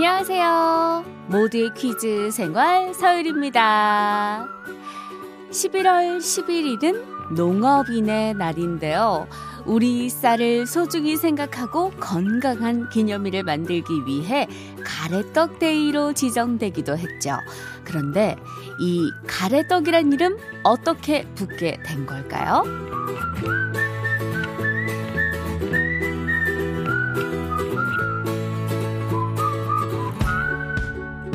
안녕하세요. 모두의 퀴즈 생활 서유리입니다. 11월 11일은 농업인의 날인데요. 우리 쌀을 소중히 생각하고 건강한 기념일을 만들기 위해 가래떡 데이로 지정되기도 했죠. 그런데 이 가래떡이란 이름 어떻게 붙게 된 걸까요?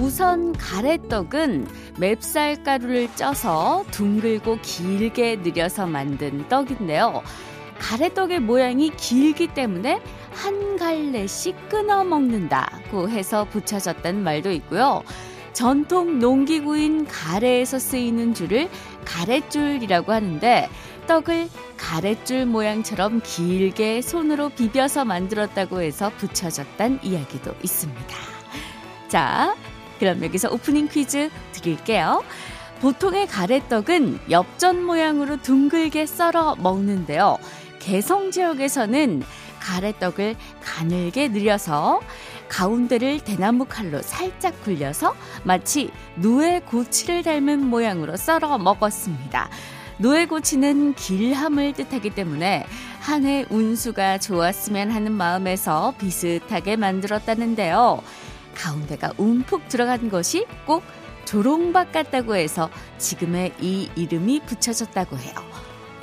우선 가래떡은 맵쌀가루를 쪄서 둥글고 길게 늘여서 만든 떡인데요. 가래떡의 모양이 길기 때문에 한 갈래씩 끊어 먹는다고 해서 붙여졌다는 말도 있고요. 전통 농기구인 가래에서 쓰이는 줄을 가래줄이라고 하는데 떡을 가래줄 모양처럼 길게 손으로 비벼서 만들었다고 해서 붙여졌다는 이야기도 있습니다. 자, 그럼 여기서 오프닝 퀴즈 드릴게요. 보통의 가래떡은 엽전 모양으로 둥글게 썰어 먹는데요. 개성 지역에서는 가래떡을 가늘게 늘여서 가운데를 대나무 칼로 살짝 굴려서 마치 누에고치를 닮은 모양으로 썰어 먹었습니다. 누에고치는 길함을 뜻하기 때문에 한 해 운수가 좋았으면 하는 마음에서 비슷하게 만들었다는데요. 가운데가 움푹 들어간 것이 꼭 조롱박 같다고 해서 지금의 이 이름이 붙여졌다고 해요.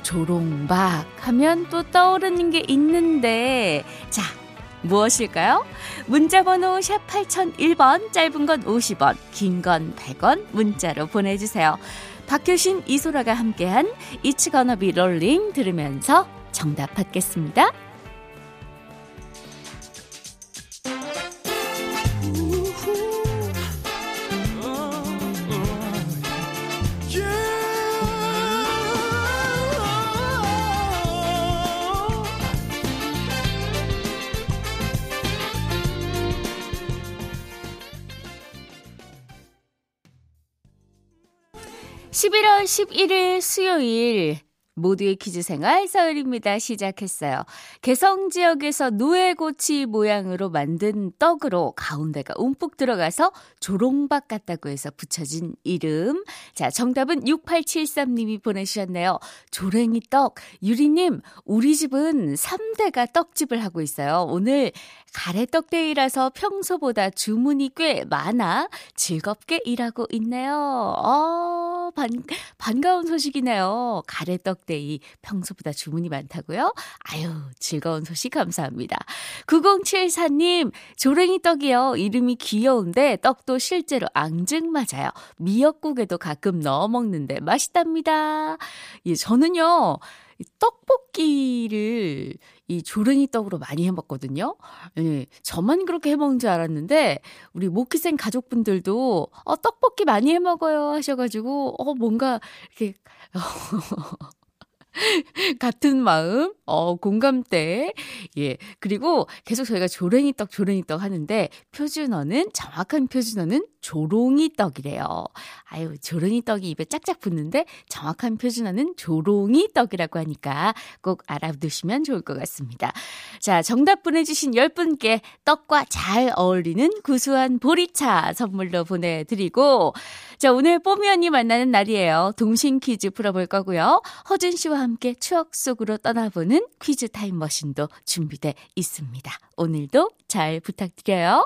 조롱박 하면 또 떠오르는 게 있는데, 자, 무엇일까요? 문자번호 샵 8001번, 짧은 건 50원, 긴 건 100원, 문자로 보내주세요. 박효신, 이소라가 함께한 이츠 거너비 롤링 들으면서 정답 받겠습니다. (11월 11일) 수요일 모두의 퀴즈 생활 서울입니다. 시작했어요. 개성 지역에서 누에고치 모양으로 만든 떡으로 가운데가 움푹 들어가서 조롱박 같다고 해서 붙여진 이름. 자, 정답은 6873님이 보내주셨네요. 조랭이 떡. 유리님, 우리 집은 3대가 떡집을 하고 있어요. 오늘 가래떡데이라서 평소보다 주문이 꽤 많아 즐겁게 일하고 있네요. 어, 반, 반가운 소식이네요. 가래떡데이 평소보다 주문이 많다고요? 아유, 즐거운 소식 감사합니다. 9074님, 조랭이 떡이요. 이름이 귀여운데 떡도 실제로 앙증 맞아요. 미역국에도 가끔 넣어 먹는데 맛있답니다. 예, 저는요, 떡볶이를 이 조랭이 떡으로 많이 해 먹거든요. 예, 저만 그렇게 해 먹는 줄 알았는데 우리 모키생 가족분들도 어 떡볶이 많이 해 먹어요 하셔 가지고 어 뭔가 이렇게 같은 마음, 어, 공감대. 예. 그리고 계속 저희가 조랭이 떡, 조랭이 떡 하는데, 표준어는, 정확한 표준어는 조롱이 떡이래요. 아유, 조롱이 떡이 입에 짝짝 붙는데, 정확한 표준어는 조롱이 떡이라고 하니까 꼭 알아두시면 좋을 것 같습니다. 자, 정답 보내주신 10분께 떡과 잘 어울리는 구수한 보리차 선물로 보내드리고, 자, 오늘 뽀미 언니 만나는 날이에요. 동심 퀴즈 풀어볼 거고요. 허준 씨와 함께 추억 속으로 떠나보는 퀴즈 타임머신도 준비돼 있습니다. 오늘도 잘 부탁드려요.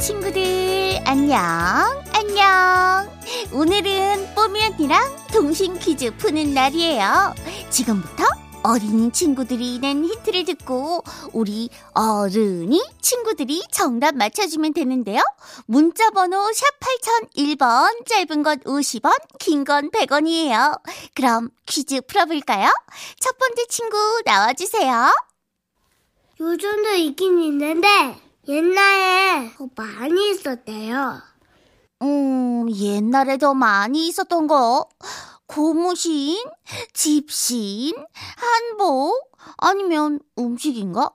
친구들 안녕 안녕 오늘은 뽀미 언니랑 동심 퀴즈 푸는 날이에요 지금부터 어린이 친구들이 낸 힌트를 듣고 우리 어른이 친구들이 정답 맞춰주면 되는데요. 문자 번호 샵 8001번 짧은 건 50원 긴 건 100원이에요. 그럼 퀴즈 풀어볼까요? 첫 번째 친구 나와주세요. 요즘도 있긴 있는데 옛날에 더 많이 있었대요. 음, 옛날에 더 많이 있었던 거. 고무신, 집신, 한복, 아니면 음식인가?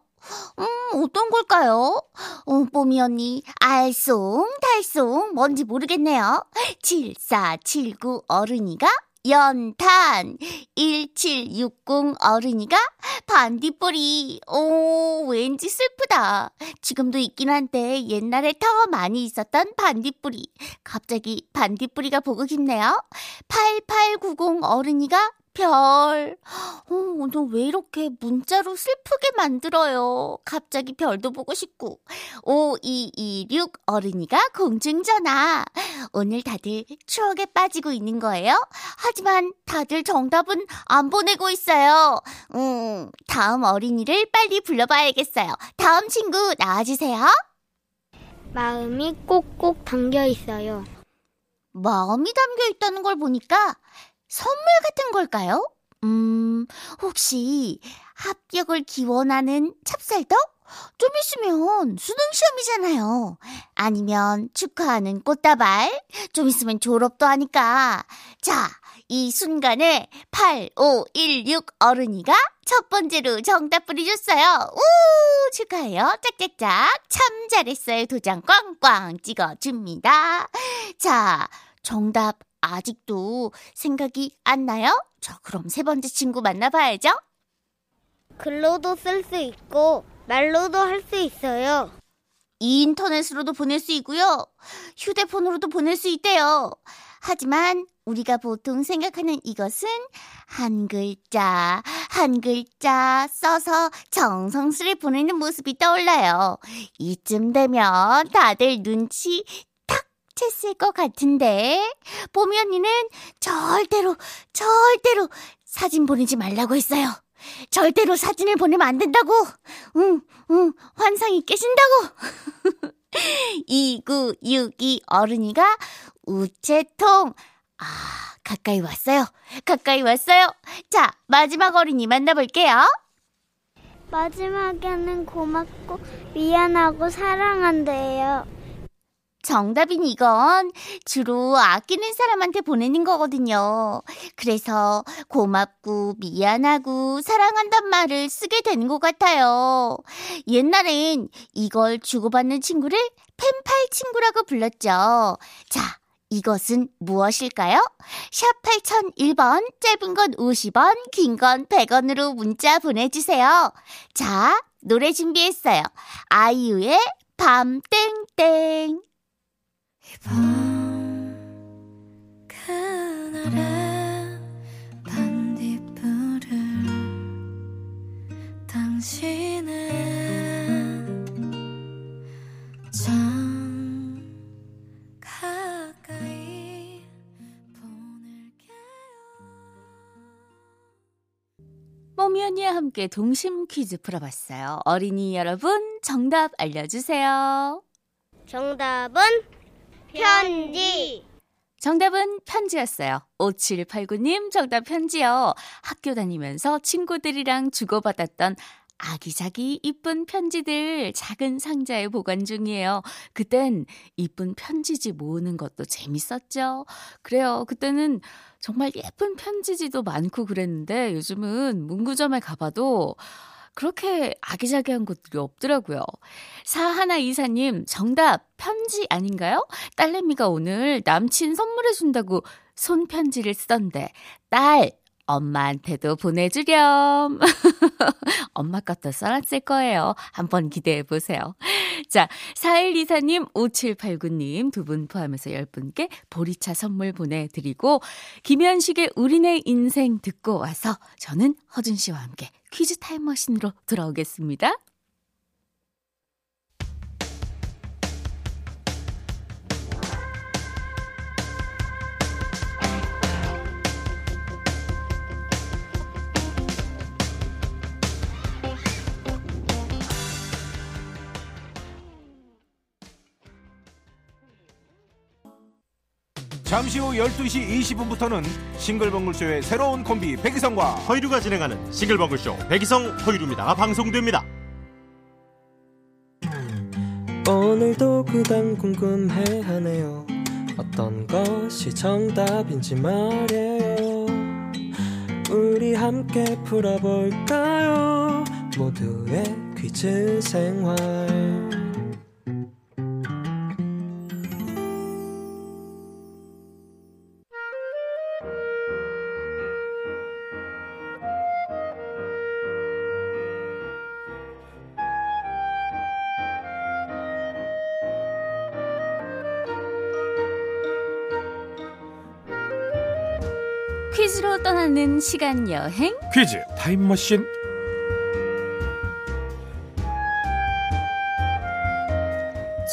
음, 어떤 걸까요? 어, 뽀미 언니, 알쏭달쏭, 뭔지 모르겠네요. 7479 어른이가 연탄 1760 어른이가 반딧불이 오 왠지 슬프다. 지금도 있긴 한데 옛날에 더 많이 있었던 반딧불이. 갑자기 반딧불이가 보고 싶네요. 8890 어른이가 별. 어, 너왜 이렇게 문자로 슬프게 만들어요? 갑자기 별도 보고 싶고. 5226 어른이가 공중전화. 오늘 다들 추억에 빠지고 있는 거예요? 하지만 다들 정답은 안 보내고 있어요. 음, 다음 어린이를 빨리 불러봐야겠어요. 다음 친구 나와주세요. 마음이 꼭꼭 담겨 있어요. 마음이 담겨 있다는 걸 보니까 선물 같은 걸까요? 음, 혹시 합격을 기원하는 찹쌀떡? 좀 있으면 수능 시험이잖아요. 아니면 축하하는 꽃다발? 좀 있으면 졸업도 하니까. 자, 이 순간에 8516 어른이가 첫 번째로 정답 뿌리줬어요. 우! 축하해요. 짝짝짝. 참 잘했어요. 도장 꽝꽝 찍어줍니다. 자, 정답 아직도 생각이 안 나요? 자, 그럼 세 번째 친구 만나봐야죠. 글로도 쓸 수 있고 말로도 할 수 있어요. 인터넷으로도 보낼 수 있고요. 휴대폰으로도 보낼 수 있대요. 하지만 우리가 보통 생각하는 이것은 한 글자, 한 글자 써서 정성스레 보내는 모습이 떠올라요. 이쯤 되면 다들 눈치 탁 챘을 것 같은데. 뽀미 언니는 절대로, 절대로 사진 보내지 말라고 했어요. 절대로 사진을 보내면 안 된다고. 응, 응, 환상이 깨진다고. 2962 어른이가 우체통. 아, 가까이 왔어요. 가까이 왔어요. 자, 마지막 어린이 만나볼게요. 마지막에는 고맙고 미안하고 사랑한대요. 정답인 이건 주로 아끼는 사람한테 보내는 거거든요. 그래서 고맙고 미안하고 사랑한단 말을 쓰게 되는 것 같아요. 옛날엔 이걸 주고받는 친구를 펜팔 친구라고 불렀죠. 자, 이것은 무엇일까요? 샵 8001번, 짧은 건 50원, 긴 건 100원으로 문자 보내주세요. 자, 노래 준비했어요. 아이유의 밤 땡땡. 밤 그날의 반딧불을 당신은 참 가까이 보낼게요 뽀미 언니와 함께 동심 퀴즈 풀어봤어요. 어린이 여러분, 정답 알려주세요. 정답은 편지. 정답은 편지였어요. 5789님 정답 편지요. 학교 다니면서 친구들이랑 주고받았던 아기자기 이쁜 편지들 작은 상자에 보관 중이에요. 그땐 이쁜 편지지 모으는 것도 재밌었죠. 그래요. 그때는 정말 예쁜 편지지도 많고 그랬는데 요즘은 문구점에 가봐도 그렇게 아기자기한 것들이 없더라고요. 사하나 이사님, 정답, 편지 아닌가요? 딸내미가 오늘 남친 선물해준다고 손편지를 쓰던데, 딸, 엄마한테도 보내주렴. 엄마 것도 써놨을 거예요. 한번 기대해 보세요. 자, 4124님, 5789님 두 분 포함해서 10분께 보리차 선물 보내드리고, 김현식의 우리네 인생 듣고 와서 저는 허준 씨와 함께 퀴즈 타임머신으로 돌아오겠습니다. 잠시 후 12시 20분부터는 싱글벙글쇼의 새로운 콤비 백이성과 허이루가 진행하는 싱글벙글쇼 백이성 허이루입니다가 방송됩니다. 오늘도 그당 궁금해하네요. 어떤 것이 정답인지 말해요. 우리 함께 풀어볼까요? 모두의 퀴즈 생활 퀴즈로 떠나는 시간 여행. 퀴즈 타임머신.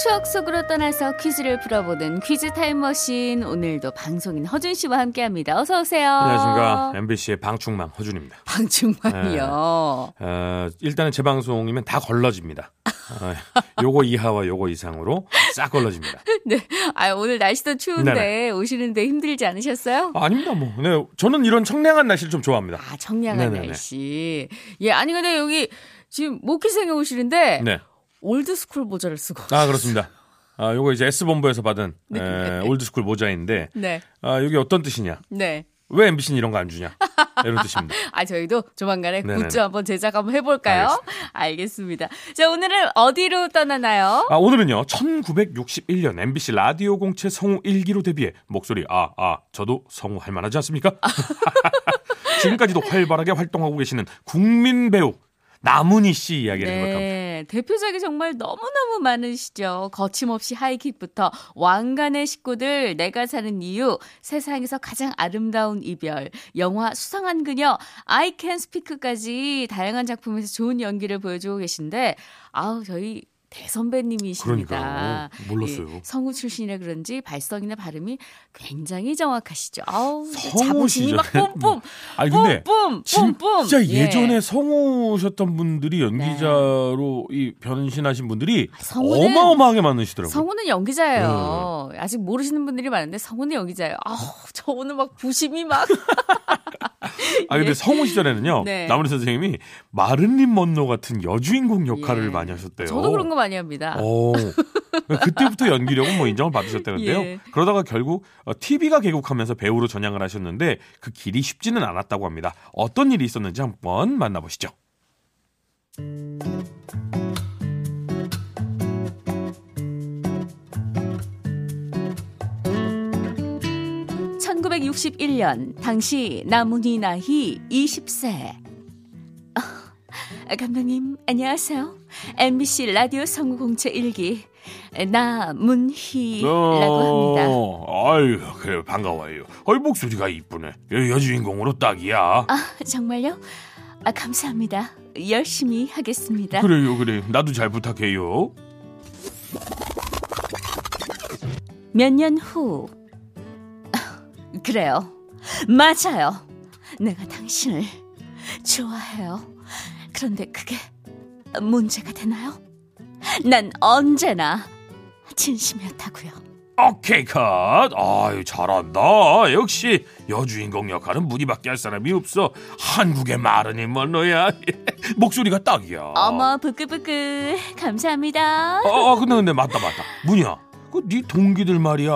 추억 속으로 떠나서 퀴즈를 풀어보는 퀴즈 타임머신. 오늘도 방송인 허준 씨와 함께합니다. 어서 오세요. 안녕하십니까 MBC의 방충망 허준입니다. 방충망이요. 어, 일단은 제 방송이면 다 걸러집니다. 어, 요거 이하와 요거 이상으로 싹 걸러집니다. 네. 아 오늘 날씨도 추운데 네네. 오시는데 힘들지 않으셨어요? 아, 아닙니다 뭐. 네, 저는 이런 청량한 날씨를 좀 좋아합니다. 아 청량한 네네네. 날씨. 예 아니 근데 여기 지금 모퀴생에 오시는데 네. 올드스쿨 모자를 쓰고. 아 그렇습니다. 아 요거 이제 S 본부에서 받은 네. 에, 올드스쿨 모자인데 네. 아 여기 어떤 뜻이냐? 네. 왜 MBC는 이런 거 안 주냐? 이런 뜻입니다. 아, 저희도 조만간에 네네네. 굿즈 한번 제작 한번 해볼까요? 알겠습니다. 자, 오늘은 어디로 떠나나요? 아, 오늘은요, 1961년 MBC 라디오 공채 성우 1기로 데뷔해 목소리, 아, 아, 저도 성우 할 만하지 않습니까? 지금까지도 활발하게 활동하고 계시는 국민 배우 나문희 씨 이야기를 해볼까 합니다. 네, 대표작이 정말 너무너무 많으시죠. 거침없이 하이킥부터 왕관의 식구들, 내가 사는 이유, 세상에서 가장 아름다운 이별, 영화 수상한 그녀, I Can Speak까지 다양한 작품에서 좋은 연기를 보여주고 계신데, 아우, 저희 대선배님이십니다. 그러니까요. 몰랐어요. 예, 성우 출신이라 그런지 발성이나 발음이 굉장히 정확하시죠. 아우, 성우 자부심이 막 뿜뿜, 뭐, 아니, 근데 뿜뿜, 뿜뿜. 진짜 예. 예전에 성우셨던 분들이 연기자로 이 변신하신 분들이 성우는- 어마어마하게 많으시더라고요. 성우는 연기자예요. 아직 모르시는 분들이 많은데 성우는 연기자예요. 아우, 저 오늘 막 부심이 막. 아 근데 예. 성우 시절에는요 네. 나문희 선생님이 마른린 먼로 같은 여주인공 역할을 예. 많이 하셨대요. 저도 그런 거 많이 합니다. 오. 그때부터 연기력은 뭐 인정을 받으셨다는데요. 예. 그러다가 결국 TV가 개국하면서 배우로 전향을 하셨는데 그 길이 쉽지는 않았다고 합니다. 어떤 일이 있었는지 한번 만나보시죠. 1961년 당시 나문희 나이 20세. 아, 감독님 안녕하세요. MBC 라디오 성우 공채 1기 나문희라고 합니다. 어, 아유, 그래 반가워요. 어이 목소리가 이쁘네. 여, 여주인공으로 딱이야. 아 정말요? 아, 감사합니다. 열심히 하겠습니다. 그래요, 그래. 나도 잘 부탁해요. 몇 년 후. 그래요. 맞아요. 내가 당신을 좋아해요. 그런데 그게 문제가 되나요? 난 언제나 진심이었다고요. 오케이 컷. 아유 잘한다. 역시 여주인공 역할은 무늬밖에 할 사람이 없어. 한국의 마르닌 먼로야. 목소리가 딱이야. 어머 부끄부끄 감사합니다. 아, 아 근데 근데 맞다 맞다. 문이야. 그네 동기들 말이야.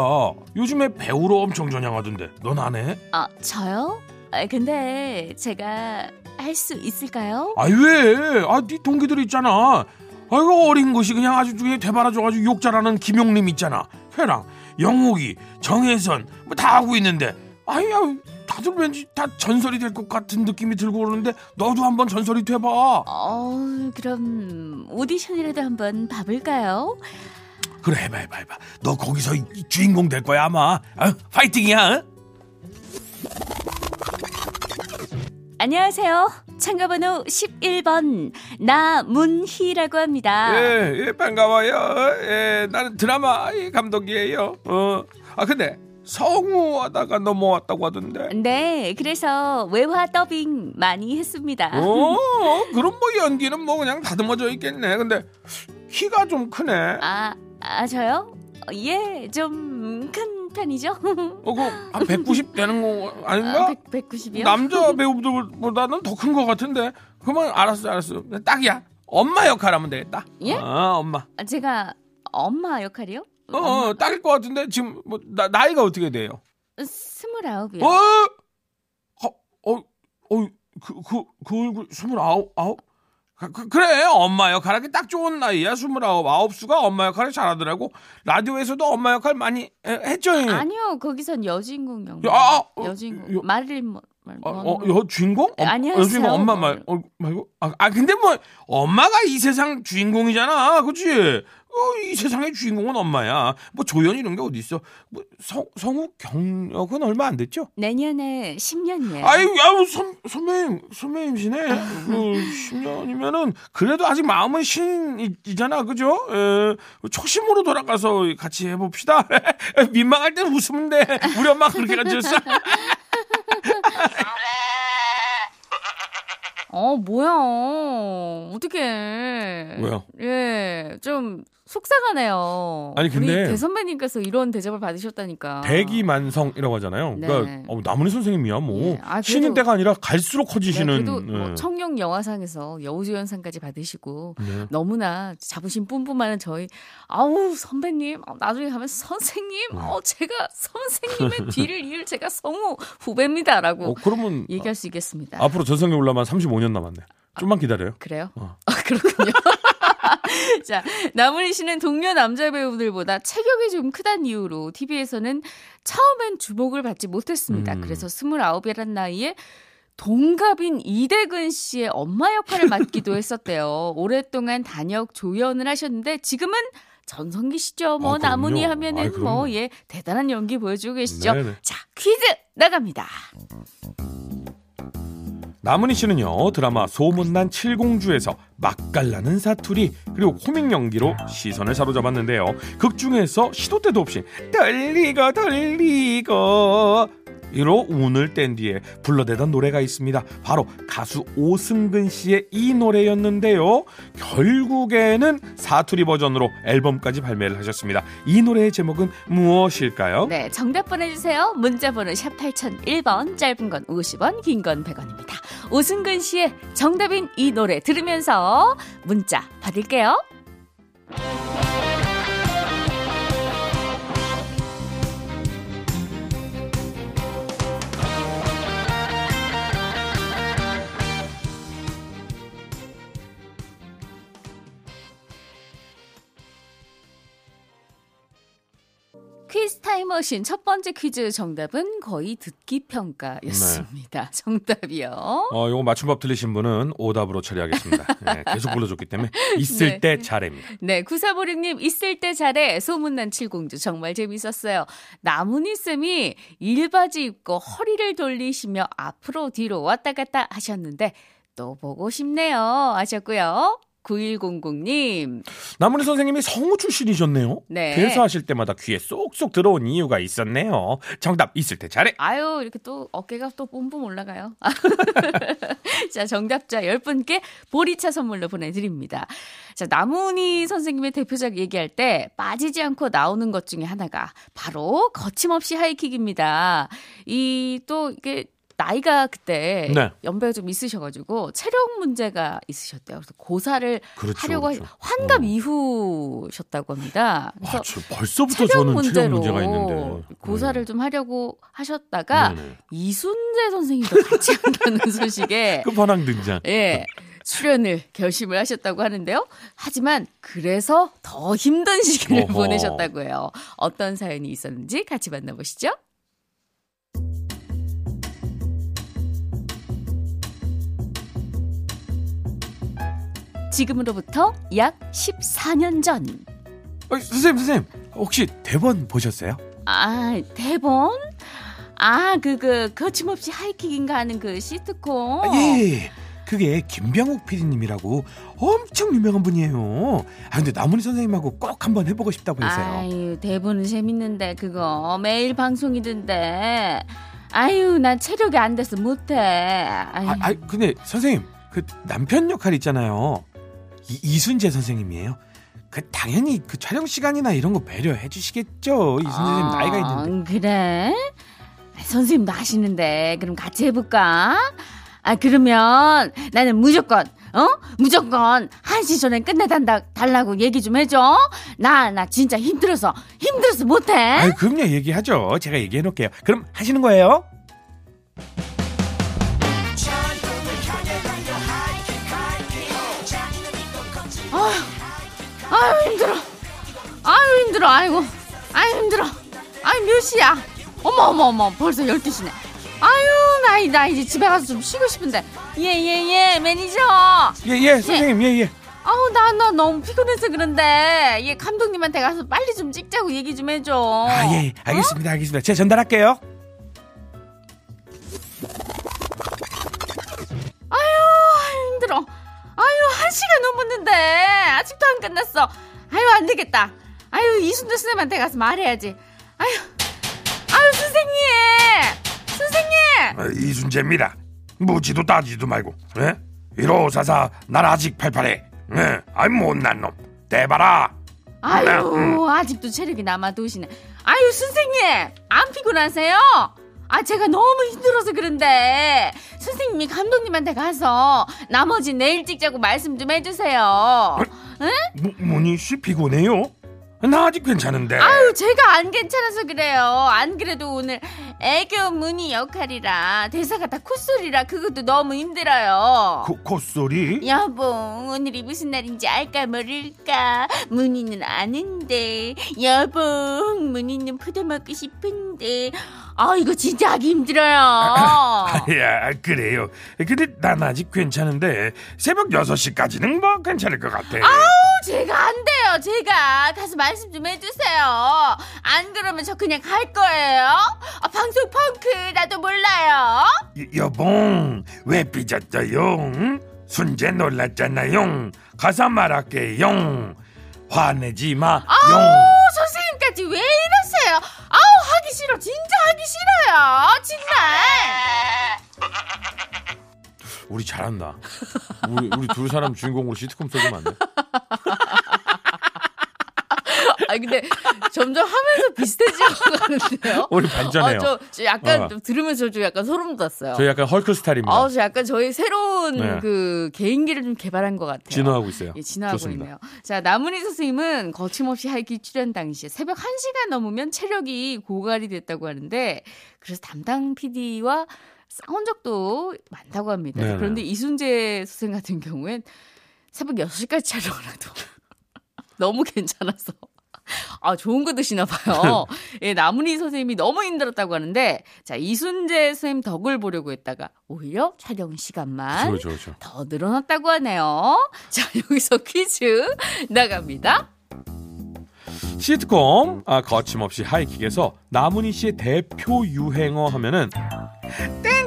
요즘에 배우로 엄청 전향하던데. 넌 안 해? 아 저요? 아, 근데 제가 할 수 있을까요? 아 왜? 아 네 동기들 있잖아. 아이고 어린 것이 그냥 아주 중에 대바라져가지고 욕 잘하는 김용림 있잖아. 걔랑 영옥이, 정혜선 뭐 다 하고 있는데. 아야 다들 왠지 다 전설이 될 것 같은 느낌이 들고 오는데 너도 한번 전설이 돼봐. 어 그럼 오디션이라도 한번 봐볼까요? 그래 해봐 해봐 해봐. 너 거기서 주인공 될 거야 아마. 어? 파이팅이야. 어? 안녕하세요. 참가번호 11번 나문희라고 합니다. 예, 예, 반가워요. 예, 나는 드라마 감독이에요. 어, 아 근데 성우하다가 넘어왔다고 하던데. 네, 그래서 외화 더빙 많이 했습니다. 어, 그럼 뭐 연기는 뭐 그냥 다듬어져 있겠네. 근데 키가 좀 크네. 아, 아 저요? 어, 예, 좀 큰 편이죠? 어, 그한 190 되는 거 아닌가? 아, 100, 190이요? 남자 배우들보다는 더큰것 같은데. 그만 알았어, 알았어. 딱이야. 엄마 역할 하면 되겠다. 예? 아, 엄마. 아, 제가 엄마 역할이요? 어, 어 딱일 것 같은데 지금 뭐 나, 나이가 어떻게 돼요? 스물아홉이요. 어? 어, 어, 어, 그, 그, 그 얼굴 스물아홉, 아홉? 그, 그래, 엄마 역할 하기 딱 좋은 나이야. 스물아홉, 아홉 수가 엄마 역할을 잘하더라고. 라디오에서도 엄마 역할 많이 해- 했죠? 예. 아니요, 거기선 여주인공 역. 야, 아, 어, 여주인공. 여- 마릴린 뭐, 말- 어, 뭐- 어, 여 주인공? 어, 아니요, 여주인공. 엄마 말, 어, 말고? 아, 아, 근데 뭐, 엄마가 이 세상 주인공이잖아. 그치? 어, 이 세상의 주인공은 엄마야. 뭐, 조연 이런 게 어딨어. 뭐, 성, 성우 경력은 얼마 안 됐죠? 내년에 10년이에요. 아유, 야우, 선, 선배님, 선배님이시네. 그, 10년이면은, 그래도 아직 마음은 신이잖아. 그죠? 에, 초심으로 돌아가서 같이 해봅시다. 민망할 땐 웃으면 돼. 우리 엄마 그렇게 가르쳤어. 어, 뭐야. 어떡해. 뭐야? 예, 좀 속상하네요. 아니, 근데- 대선배님께서 이런 대접을 받으셨다니까. 대기만성이라고 하잖아요. 네. 그러니까 어, 나문희 선생님이야 뭐 네. 아, 그래도- 신인 때가 아니라 갈수록 네, 커지시는. 그래도 뭐 네. 청룡 영화상에서 여우주연상까지 받으시고 네. 너무나 자부심 뿜뿜하는 저희 아우 선배님 어, 나중에 가면 선생님 네. 어 제가 선생님의 뒤를 이을 제가 성우 후배입니다라고 어, 그러면 얘기할 수 있겠습니다. 앞으로 전성기 올라만 35년 남았네. 좀만 기다려요. 그래요? 어. 아, 그렇군요. 자, 나문희 씨는 동료 남자 배우들보다 체격이 좀 크다는 이유로 TV에서는 처음엔 주목을 받지 못했습니다. 음. 그래서 29이란 나이에 동갑인 이대근 씨의 엄마 역할을 맡기도 했었대요. 오랫동안 단역 조연을 하셨는데 지금은 전성기 시죠. 뭐 아, 아이, 하면은 그럼요. 뭐예 대단한 연기 보여주고 계시죠. 네네. 자 퀴즈 나갑니다. 나문희 씨는요 드라마 소문난 칠공주에서 맛깔나는 사투리 그리고 코믹 연기로 시선을 사로잡았는데요. 극 중에서 시도 때도 없이 달리가 달리가 이로 운을 뗀 뒤에 불러대던 노래가 있습니다. 바로 가수 오승근 씨의 이 노래였는데요. 결국에는 사투리 버전으로 앨범까지 발매를 하셨습니다. 이 노래의 제목은 무엇일까요? 네, 정답 보내주세요. 문자 번호 샵 8001번, 짧은 건 50원, 긴 건 100원입니다. 오승근 씨의 정답인 이 노래 들으면서 문자 받을게요. 퀴즈 타임머신 첫 번째 퀴즈 정답은 거의 듣기 평가였습니다. 정답이요. 어, 요거 맞춤법 틀리신 분은 오답으로 처리하겠습니다. 네, 계속 불러줬기 때문에 네. 있을 때 잘해입니다. 네, 9456님, 있을 때 잘해. 소문난 칠공주. 정말 재밌었어요. 나문희 쌤이 일바지 입고 허리를 돌리시며 앞으로 뒤로 왔다 갔다 하셨는데, 또 보고 싶네요. 하셨고요. 9100님. 나문희 선생님이 성우 출신이셨네요. 네. 대사하실 때마다 귀에 쏙쏙 들어온 이유가 있었네요. 정답 있을 때 잘해. 아유, 이렇게 또 어깨가 또 뿜뿜 올라가요. 자, 정답자 10분께 보리차 선물로 보내드립니다. 자, 나문희 선생님의 대표작 얘기할 때 빠지지 않고 나오는 것 중에 하나가 바로 거침없이 하이킥입니다. 이 또 이게 나이가 그때 네. 연배가 좀 있으셔가지고 체력 문제가 있으셨대요. 그래서 고사를 그렇죠, 하려고 그렇죠. 하- 환갑 어. 이후셨다고 합니다. 그래서 아, 저 벌써부터 체력 저는 문제로 체력 문제가 있는데. 고사를 네. 좀 하려고 하셨다가 네네. 이순재 선생님도 같이 한다는 소식에 끝판왕 등장. 예. 출연을 결심을 하셨다고 하는데요. 하지만 그래서 더 힘든 시기를 어허. 보내셨다고 해요. 어떤 사연이 있었는지 같이 만나보시죠. 지금으로부터 약 14년 전. 어, 선생님, 선생님, 혹시 대본 보셨어요? 아, 대본? 아, 그, 그, 거침없이 하이킥인가 하는 그 시트콤. 아, 예. 그게 김병욱 PD님이라고 엄청 유명한 분이에요. 아 근데 나문희 선생님하고 꼭 한번 해보고 싶다고 해서요. 아유, 대본은 재밌는데, 그거. 매일 방송이던데. 아유, 난 체력이 안 돼서 못해. 아유, 아, 아 근데 선생님 그 남편 역할 있잖아요. 이, 이순재 선생님이에요. 그 당연히 그 촬영 시간이나 이런 거 배려해 주시겠죠. 이 선생님 나이가 있는데. 아, 그래? 아, 선생님도 하시는데 그럼 같이 해볼까? 아 그러면 나는 무조건 어 무조건 한 시 전에 끝내단다 달라고 얘기 좀 해줘. 나나 진짜 힘들어서 힘들어서 못해. 아유, 그럼요. 얘기하죠. 제가 얘기해 놓을게요. 그럼 하시는 거예요? 아유 힘들어. 아유 힘들어. 아이고. 아유 힘들어. 아유 몇 시야? 어머 어머 어머 벌써 12시네. 아유 나, 이- 나 이제 집에 가서 좀 쉬고 싶은데. 예예예 매니저. 예, 예, 선생님. 예, 예. 아우 나 나 너무 피곤해서 그런데 얘 감독님한테 가서 빨리 좀 찍자고 얘기 좀 해줘. 아, 예, 예. 알겠습니다. 알겠습니다. 제가 전달할게요. 시간 넘었는데 아직도 안 끝났어. 아유 안 되겠다. 아유 이순도 선생님한테 가서 말해야지. 아유 아유 선생님 선생님. 아, 이순재입니다. 묻지도 따지도 말고, 예? 1544, 날 아직 팔팔해. 예, 아이, 못난 놈. 대봐라. 아유 음. 아직도 체력이 남아 도시네. 아유 선생님 안 피곤하세요? 아 제가 너무 힘들어서 그런데 선생님이 감독님한테 가서 나머지 내일 찍자고 말씀 좀 해주세요. 뭐, 뭐니, 씨 피곤해요? 나 아직 괜찮은데. 아유 제가 안 괜찮아서 그래요. 안 그래도 오늘 애교 문희 역할이라 대사가 다 콧소리라 그것도 너무 힘들어요. 코, 콧소리? 여보 오늘이 무슨 날인지 알까 모를까 문희는 아는데 여보 문희는 포도 먹고 싶은데 아 이거 진짜 하기 힘들어요 야, 그래요. 근데 난 아직 괜찮은데, 새벽 6시까지는 뭐 괜찮을 것 같아. 제가 안 돼요 제가 가서 말씀 좀 해주세요 안 그러면 저 그냥 갈 거예요 아, 방송 펑크 나도 몰라요 여- 여봉, 왜 삐졌어요? 응? 순재 놀랐잖아요. 가서 말할게요. 화내지 마, 용. 아우 선생님까지 왜 이러세요 아우 하기 싫어 진짜 하기 싫어요 정말 우리 잘한다. 우리, 우리 두 사람 주인공으로 시트콤 써주면 안 돼? 아 근데 점점 하면서 비슷해지고 가는데요. 우리 반전해요. 아, 저, 저 약간 어. 좀 들으면서 좀 약간 소름 돋았어요. 저희 약간 헐크 스타일입니다. 아, 저 약간 저희 새로운 네. 그 개인기를 좀 개발한 것 같아요. 진화하고 있어요. 예, 진화하고 좋습니다. 있네요. 자, 남은희 선생님은 거침없이 하이키 출연 당시에 새벽 1시간 넘으면 체력이 고갈이 됐다고 하는데 그래서 담당 PD와 싸운 적도 많다고 합니다. 네네. 그런데 이순재 선생 같은 경우엔 새벽 6시까지 촬영을 해도 너무 괜찮아서 아, 좋은 거 드시나 봐요. 예, 나문희 선생님이 너무 힘들었다고 하는데, 자, 이순재 선생님 덕을 보려고 했다가, 오히려 촬영 시간만 그렇죠, 그렇죠. 더 늘어났다고 하네요. 자, 여기서 퀴즈 나갑니다. 시트콤 아, 거침없이 하이킥에서 나문희 씨의 대표 유행어 하면은 고구마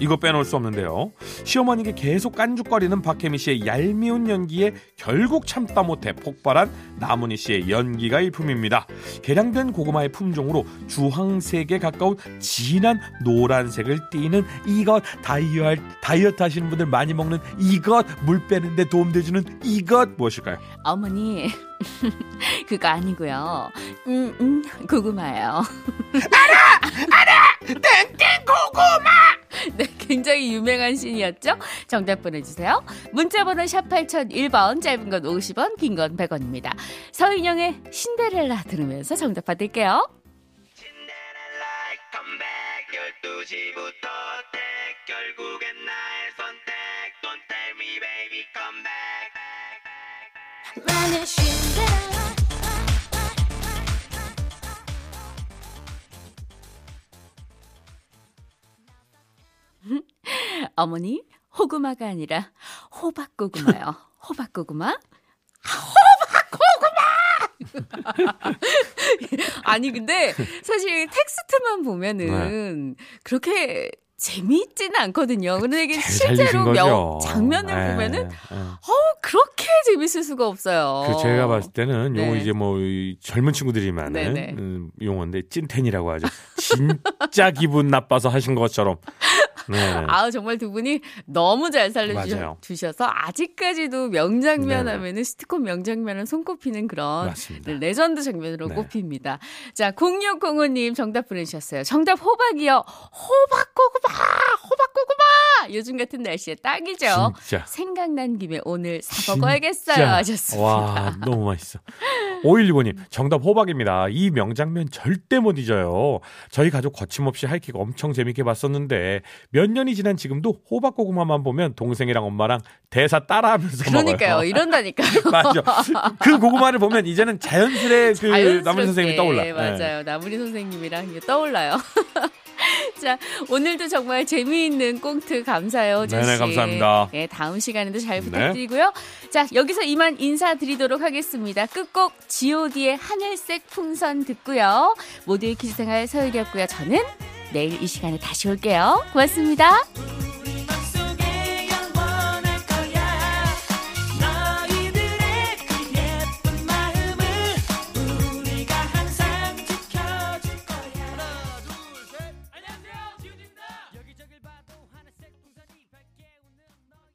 이거 빼놓을 수 없는데요. 시어머니께 계속 깐죽거리는 박혜미 씨의 얄미운 연기에 결국 참다 못해 폭발한 나문희 씨의 연기가 일품입니다. 개량된 고구마의 품종으로 주황색에 가까운 진한 노란색을 띠는 이것 다이어트, 다이어트 하시는 분들 많이 먹는 이것 물 빼는데 도움돼주는 이것 무엇일까요? 어머니, 그거 아니고요. 음, 음, 고구마예요. 땡땡 고구마 네, 굉장히 유명한 씬이었죠? 정답 보내주세요. 문자번호 샵 8001번, 짧은 건 50원, 긴 건 100원입니다. 서인영의 신데렐라 들으면서 정답 받을게요. 신데렐라 어머니, 호구마가 아니라 호박고구마요. 호박고구마? 호박고구마! 아니, 근데 사실 텍스트만 보면은 그렇게 재미있지는 않거든요. 근데 이게 네. 실제로. 명, 장면을 예, 보면은 예. 어우, 그렇게 재밌을 수가 없어요. 그 제가 봤을 때는 요거 네. 이제 뭐이 젊은 친구들이 많은 네네. 음, 용어인데 찐텐이라고 하죠. 진짜 기분 나빠서 하신 것처럼 네. 아 정말 두 분이 너무 잘. 살려주셔서 아직까지도 명장면 네. 하면은 시트콤 명장면을 손꼽히는 그런 맞습니다. 네, 레전드 장면으로 네. 꼽힙니다. 자, 0605님 정답 보내주셨어요. 정답 호박이요. 호박고구마! 호박고구마! 요즘 같은 날씨에 딱이죠. 진짜. 생각난 김에 오늘 진짜. 사먹어야겠어요. 하셨습니다. 와, 너무 맛있어. 5165님, 정답 호박입니다. 이 명장면 절대 못 잊어요. 저희 가족 거침없이 하이킥 엄청 재밌게 봤었는데, 몇 년이 지난 지금도 호박고구마만 보면 동생이랑 엄마랑 대사 따라하면서 그러니까요. 먹어요. 이런다니까요. 맞아. 그 고구마를 보면 이제는 자연스레 그. 남은 선생님이 떠올라. 네. 맞아요. 나무리 선생님이랑 떠올라요. 자, 오늘도 정말 재미있는 꽁트 감사해요, 씨. 네네, 감사합니다. 네, 다음 시간에도 잘 네. 부탁드리고요. 자, 여기서 이만 인사드리도록 하겠습니다. 끝곡 G.O.D의 하늘색 풍선 듣고요. 모두의 기주생활 서율이었고요. 저는 내일 이 시간에 다시 올게요. 고맙습니다.